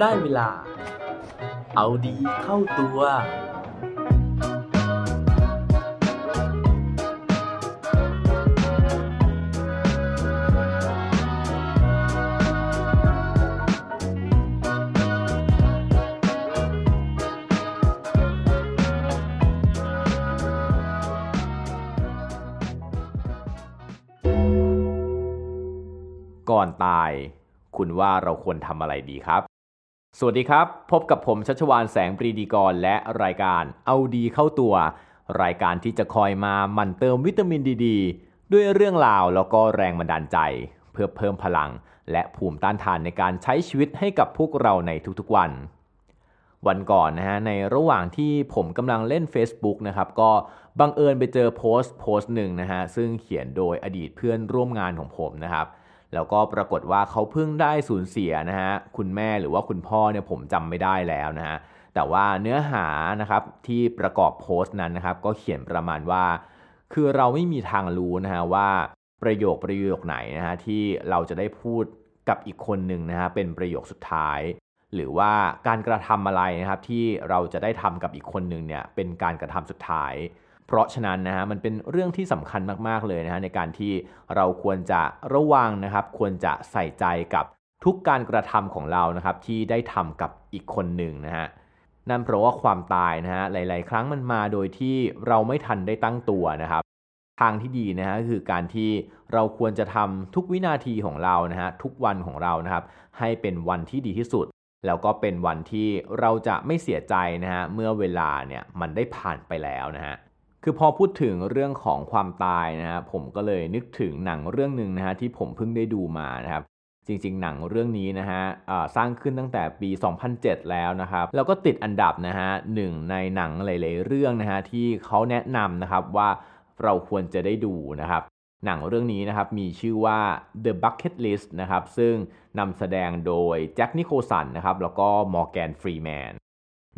ได้เวลา เอาดีเข้าตัว ก่อนตาย คุณว่าเราควรทำอะไรดีครับ สวัสดีครับ พบกับผมชัชวานแสงปรีดีกรและรายการเอาดีเข้าตัว รายการที่จะคอยมาหมั่นเติมวิตามินดีดด้วยเรื่องราวแล้วก็แรงบันดาลใจ เพื่อเพิ่มพลัง และภูมิต้านทานในการใช้ชีวิตให้กับพวกเราในทุกๆวัน วันก่อนนะฮะในระหว่างที่ผมกำลังเล่น Facebook นะครับก็บังเอิญไปเจอโพสต์โพสต์หนึ่งนะฮะซึ่งเขียนโดยอดีตเพื่อนร่วมงานของผมนะครับ แล้วก็ปรากฏว่าเขาเพิ่งได้สูญเสียนะฮะคุณแม่หรือว่าคุณพ่อเนี่ยผมจำไม่ได้แล้วนะฮะแต่ว่าเนื้อหานะครับที่ประกอบโพสต์นั้นนะครับ ก็เขียนประมาณว่า คือเราไม่มีทางรู้นะฮะว่าประโยคประโยคไหนนะฮะที่เราจะได้พูดกับอีกคนหนึ่งนะฮะเป็นประโยคสุดท้าย หรือว่าการกระทำอะไรนะครับที่เราจะได้ทำกับอีกคนหนึ่งเนี่ยเป็นการกระทำสุดท้าย เพราะฉะนั้นนะฮะมันเป็นเรื่องที่สำคัญมากๆเลยนะฮะในการที่เราควรจะระวังนะครับ ควรจะใส่ใจกับทุกการกระทำของเรานะครับที่ได้ทำกับอีกคนหนึ่งนะฮะนั่นเพราะว่าความตายนะฮะหลาย ๆ ครั้งมันมาโดยที่เราไม่ทันได้ตั้งตัวนะครับ ทางที่ดีนะฮะคือการที่เราควรจะทำทุกวินาทีของเรานะฮะทุกวันของเรานะครับ ให้เป็นวันที่ดีที่สุด แล้วก็เป็นวันที่เราจะไม่เสียใจนะฮะเมื่อเวลาเนี่ยมันได้ผ่านไปแล้วนะฮะ คือพอพูดถึงเรื่องของความตายนะฮะผมก็เลยนึกถึงหนังเรื่องหนึ่งนะฮะที่ผมเพิ่งได้ดูมานะครับจริงๆ หนังเรื่องนี้นะฮะสร้างขึ้นตั้งแต่ปี 2007 แล้วนะครับ แล้วก็ติดอันดับนะฮะหนึ่งในหนังหลายๆเรื่องนะฮะที่เขาแนะนำนะครับว่าเราควรจะได้ดูนะครับ หนังเรื่องนี้นะครับมีชื่อว่า The Bucket List นะครับ ซึ่งนำแสดงโดยแจ็คนิโคสันนะครับ แล้วก็มอร์แกนฟรีแมน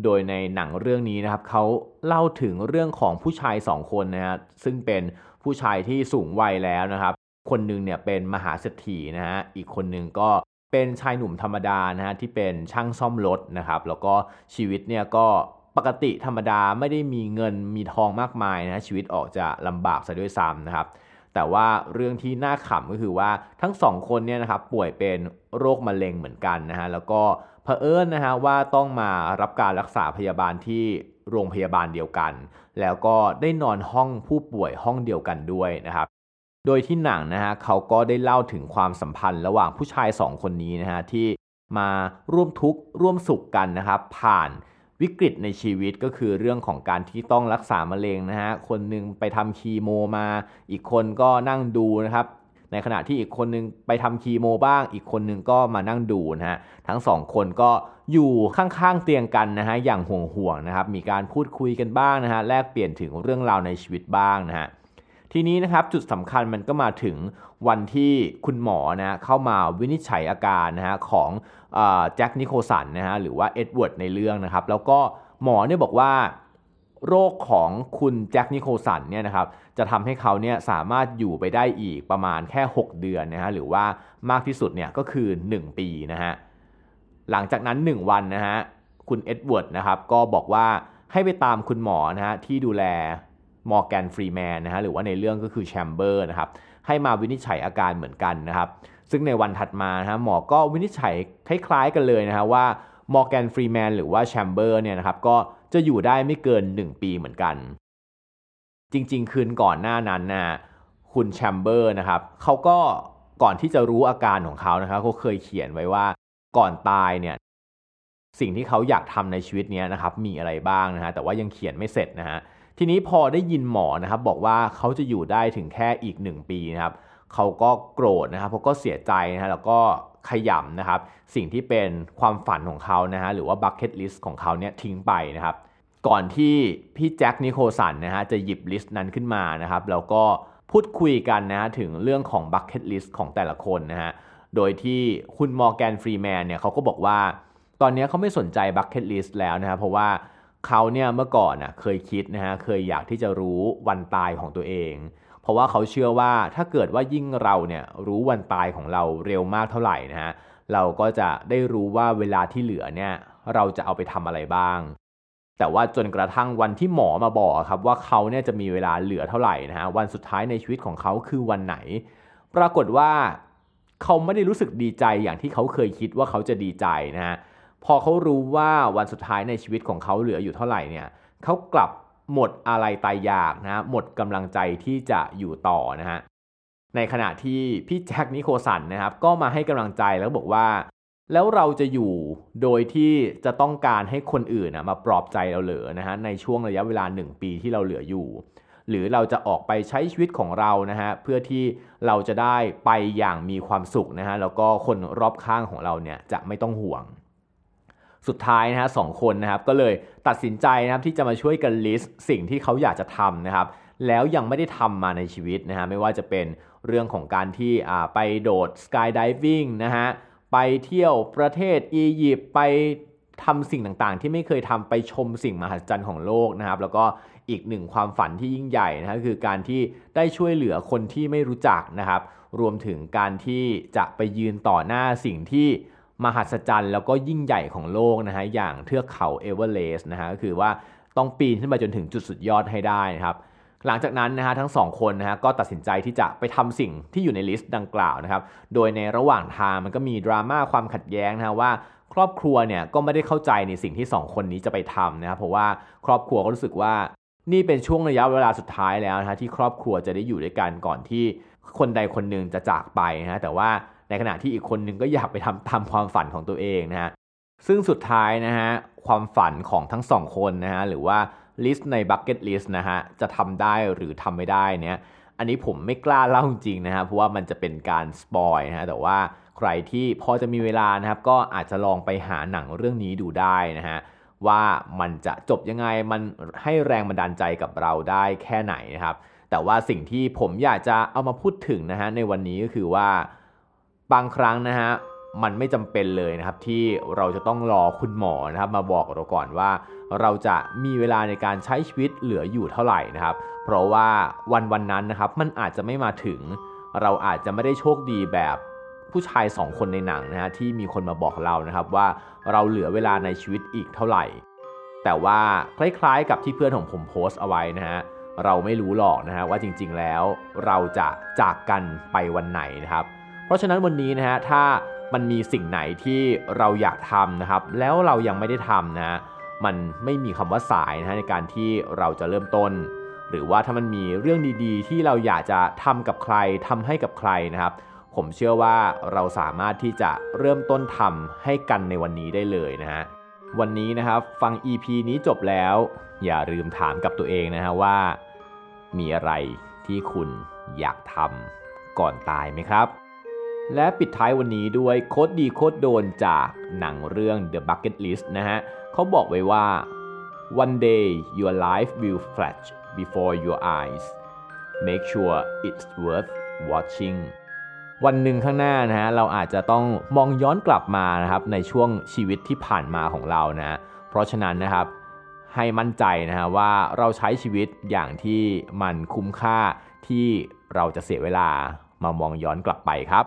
โดยในหนังเรื่องนี้นะครับเขาเล่าถึงเรื่องของผู้ชายสองคนนะฮะซึ่งเป็นผู้ชายที่สูงวัยแล้วนะครับ คนหนึ่งเนี่ยเป็นมหาเศรษฐีนะฮะอีกคนหนึ่งก็เป็นชายหนุ่มธรรมดานะฮะที่เป็นช่างซ่อมรถนะครับแล้วก็ชีวิตเนี่ยก็ปกติธรรมดาไม่ได้มีเงินมีทองมากมายนะชีวิตออกจะลำบากซะด้วยซ้ำนะครับ แต่ว่าเรื่องที่น่าขำก็คือว่าทั้งสองคนเนี่ยนะครับป่วยเป็นโรคมะเร็งเหมือนกันนะฮะแล้วก็ เผอิญนะฮะว่าต้องมารับการรักษาพยาบาลที่โรงพยาบาลเดียวกัน แล้วก็ได้นอนห้องผู้ป่วยห้องเดียวกันด้วยนะครับ โดยที่หนังนะฮะเขาก็ได้เล่าถึงความสัมพันธ์ระหว่างผู้ชายสองคนนี้นะฮะที่มาร่วมทุกข์ร่วมสุขกันนะครับผ่านวิกฤตในชีวิตก็คือเรื่องของการที่ต้องรักษามะเร็งนะฮะคนหนึ่งไปทำคีโมมา อีกคนก็นั่งดูนะครับ ในขณะที่อีกคนนึงไปทำคีโมบ้าง อีกคนนึงก็มานั่งดูนะฮะทั้งสองคนก็อยู่ข้างๆเตียงกันนะฮะอย่างห่วงๆนะครับมีการพูดคุยกันบ้างนะฮะแลกเปลี่ยนถึงเรื่องราวในชีวิตบ้างนะฮะทีนี้นะครับจุดสำคัญมันก็มาถึงวันที่คุณหมอนะเข้ามาวินิจฉัยอาการนะฮะของแจ็คนิโคสันนะฮะหรือว่าเอ็ดเวิร์ดในเรื่องนะครับแล้วก็หมอเนี่ยบอกว่า โรคของคุณแจ็คนิโคสันเนี่ยนะครับจะทำให้เขาเนี่ยสามารถอยู่ไปได้อีกประมาณแค่ 6 เดือนนะฮะหรือว่ามากที่สุดเนี่ยก็คือ 1 ปีนะฮะหลังจากนั้น 1 วันนะฮะคุณเอ็ดเวิร์ดนะครับก็บอกว่าให้ไปตามคุณหมอนะฮะที่ดูแลมอร์แกนฟรีแมนนะฮะหรือว่าในเรื่องก็คือแชมเบอร์นะครับให้มาวินิจฉัยอาการเหมือนกันนะครับซึ่งในวันถัดมานะฮะหมอก็วินิจฉัยคล้ายๆกันเลยนะฮะว่า มอร์แกนฟรีแมนหรือว่าแชมเบอร์เนี่ยนะครับก็จะอยู่ได้ไม่เกิน 1 ปีเหมือนกัน จริง ๆ คืนก่อนหน้านั้นนะคุณแชมเบอร์นะครับเขาก็ก่อนที่จะรู้อาการของเขานะครับเขาเคยเขียนไว้ว่าก่อนตายเนี่ยสิ่งที่เขาอยากทำในชีวิตนี้นะครับมีอะไรบ้างนะฮะแต่ว่ายังเขียนไม่เสร็จนะฮะทีนี้พอได้ยินหมอนะครับบอกว่าเขาจะอยู่ได้ถึงแค่อีก 1 ปีนะครับเขาก็โกรธนะครับเขาก็เสียใจนะฮะแล้วก็ ขยำนะครับสิ่งที่เป็นความฝันของเขานะฮะหรือว่า bucket list ของเขาเนี่ยทิ้งไปนะครับก่อนที่พี่แจ็คนิโคสันนะฮะจะหยิบ list นั้นขึ้นมานะครับแล้วก็พูดคุยกันนะถึงเรื่องของ bucket list ของแต่ละคนนะฮะโดยที่คุณมอร์แกนฟรีแมนเนี่ยเขาก็บอกว่า ตอนนี้เขาไม่สนใจ bucket list แล้วนะครับเพราะว่าเขาเนี่ยเมื่อก่อนน่ะเคยคิดนะฮะเคยอยากที่จะรู้วันตายของตัวเอง ราะว่าเขาเชื่อว่าถ้าเกิดว่ายิ่งเราเนี่ยรู้วันตายของเราเร็วมากเท่าไหร่นะฮะเราก็จะได้รู้ว่าเวลาที่เหลือเนี่ยเราจะเอาไปทำอะไรบ้าง แต่ว่าจนกระทั่งวันที่หมอมาบอกครับว่าเขาเนี่ยจะมีเวลาเหลือเท่าไหร่นะฮะวันสุดท้ายในชีวิตของเขาคือวันไหน ปรากฏว่าเขาไม่ได้รู้สึกดีใจอย่างที่เขาเคยคิดว่าเขาจะดีใจนะฮะพอเขารู้ว่าวันสุดท้ายในชีวิตของเขาเหลืออยู่เท่าไหร่เนี่ยเขากลับ หมดอะไรตายอยากนะหมดกำลังใจที่จะอยู่ต่อนะฮะในขณะที่พี่แจ็คนิโคสันนะครับก็มาให้กำลังใจแล้วบอกว่า แล้วเราจะอยู่โดยที่จะต้องการให้คนอื่นนะมาปลอบใจเราเหลือนะฮะในช่วงระยะเวลา 1 ปีที่เราเหลืออยู่ หรือเราจะออกไปใช้ชีวิตของเรานะฮะเพื่อที่เราจะได้ไปอย่างมีความสุขนะฮะแล้วก็คนรอบข้างของเราเนี่ยจะไม่ต้องห่วง สุดท้ายนะฮะสองคนนะครับก็เลยตัดสินใจนะครับที่จะมาช่วยกันลิสต์สิ่งที่เขาอยากจะทำนะครับแล้วยังไม่ได้ทำมาในชีวิตนะฮะไม่ว่าจะเป็นเรื่องของการที่ไปโดดสกายดิวิ่งนะฮะไปเที่ยวประเทศอียิปต์ไปทำสิ่งต่างๆ ที่ไม่เคยทำไปชมสิ่งมหัศจรรย์ของโลกนะครับ แล้วก็อีกหนึ่งความฝันที่ยิ่งใหญ่นะคคือการที่ได้ช่วยเหลือคนที่ไม่รู้จักนะครับ รวมถึงการที่จะไปยืนต่อหน้าสิ่งที่ มหัศจรรย์แล้วก็ยิ่งใหญ่ของโลกนะฮะอย่างเทือกเขาเอเวอเรสต์นะฮะก็คือว่าต้องปีนขึ้นไปจนถึงจุดสุดยอดให้ได้นะครับหลังจากนั้นนะฮะทั้งสองคนนะฮะก็ตัดสินใจที่จะไปทำสิ่งที่อยู่ใน list ดังกล่าวนะครับโดยในระหว่างทางมันก็มีดราม่าความขัดแย้งนะฮะว่าครอบครัวเนี่ยก็ไม่ได้เข้าใจในสิ่งที่ 2 คนนี้จะไปทำนะครับเพราะว่าครอบครัวก็รู้สึกว่านี่เป็นช่วงระยะเวลาสุดท้ายแล้วนะฮะที่ครอบครัวจะได้อยู่ด้วยกันก่อนที่คนใดคนหนึ่งจะจากไปนะฮะแต่ว่า ในขณะที่อีกคนนึงก็อยากไปทำตามความฝันของตัวเองนะฮะซึ่งสุดท้ายนะฮะความฝันของทั้งสองคนนะฮะหรือว่า list ใน bucket list นะฮะจะทำได้หรือทำไม่ได้เนี่ยอันนี้ผมไม่กล้าเล่าจริงนะฮะเพราะว่ามันจะเป็นการ spoil นะฮะแต่ว่าใครที่พอจะมีเวลานะครับก็อาจจะลองไปหาหนังเรื่องนี้ดูได้นะฮะว่ามันจะจบยังไงมันให้แรงบันดาลใจกับเราได้แค่ไหนนะครับแต่ว่าสิ่งที่ผมอยากจะเอามาพูดถึงนะฮะในวันนี้ก็คือว่า บางครั้งนะฮะมันไม่จำเป็นเลยนะครับที่เราจะต้องรอคุณหมอนะครับมาบอกเราก่อนว่า เราจะมีเวลาในการใช้ชีวิตเหลืออยู่เท่าไหร่นะครับ เพราะว่าวันวันนั้นนะครับมันอาจจะไม่มาถึง เราอาจจะไม่ได้โชคดีแบบผู้ชายสองคนในหนังนะฮะที่มีคนมาบอกเรานะครับว่าเราเหลือเวลาในชีวิตอีกเท่าไหร่ แต่ว่าคล้ายๆกับที่เพื่อนของผมโพสต์เอาไว้นะฮะเราไม่รู้หรอกนะฮะว่าจริงๆแล้วเราจะจากกันไปวันไหนนะครับ เพราะฉะนั้นวันนี้นะฮะถ้ามันมีสิ่งไหนที่เราอยากทำนะครับ แล้วเรายังไม่ได้ทำนะฮะมันไม่มีคำว่าสายนะฮะในการที่เราจะเริ่มต้น หรือว่าถ้ามันมีเรื่องดีๆ ที่เราอยากจะทำกับใครทำให้กับใครนะครับ ผมเชื่อว่าเราสามารถที่จะเริ่มต้นทำให้กันในวันนี้ได้เลยนะฮะวันนี้นะครับฟัง EP นี้จบแล้ว อย่าลืมถามกับตัวเองนะฮะว่า มีอะไรที่คุณอยากทำก่อนตายไหมครับ และปิดท้ายวันนี้ด้วยโคดดีโคดโดนจากหนังเรื่อง The Bucket List นะฮะเขาบอกไว้ว่า one day your life will flash before your eyes make sure it's worth watching วันหนึ่งข้างหน้านะฮะเราอาจจะต้องมองย้อนกลับมานะครับในช่วงชีวิตที่ผ่านมาของเรานะเพราะฉะนั้นนะครับให้มั่นใจนะฮะว่าเราใช้ชีวิตอย่างที่มันคุ้มค่าที่เราจะเสียเวลามามองย้อนกลับไปครับ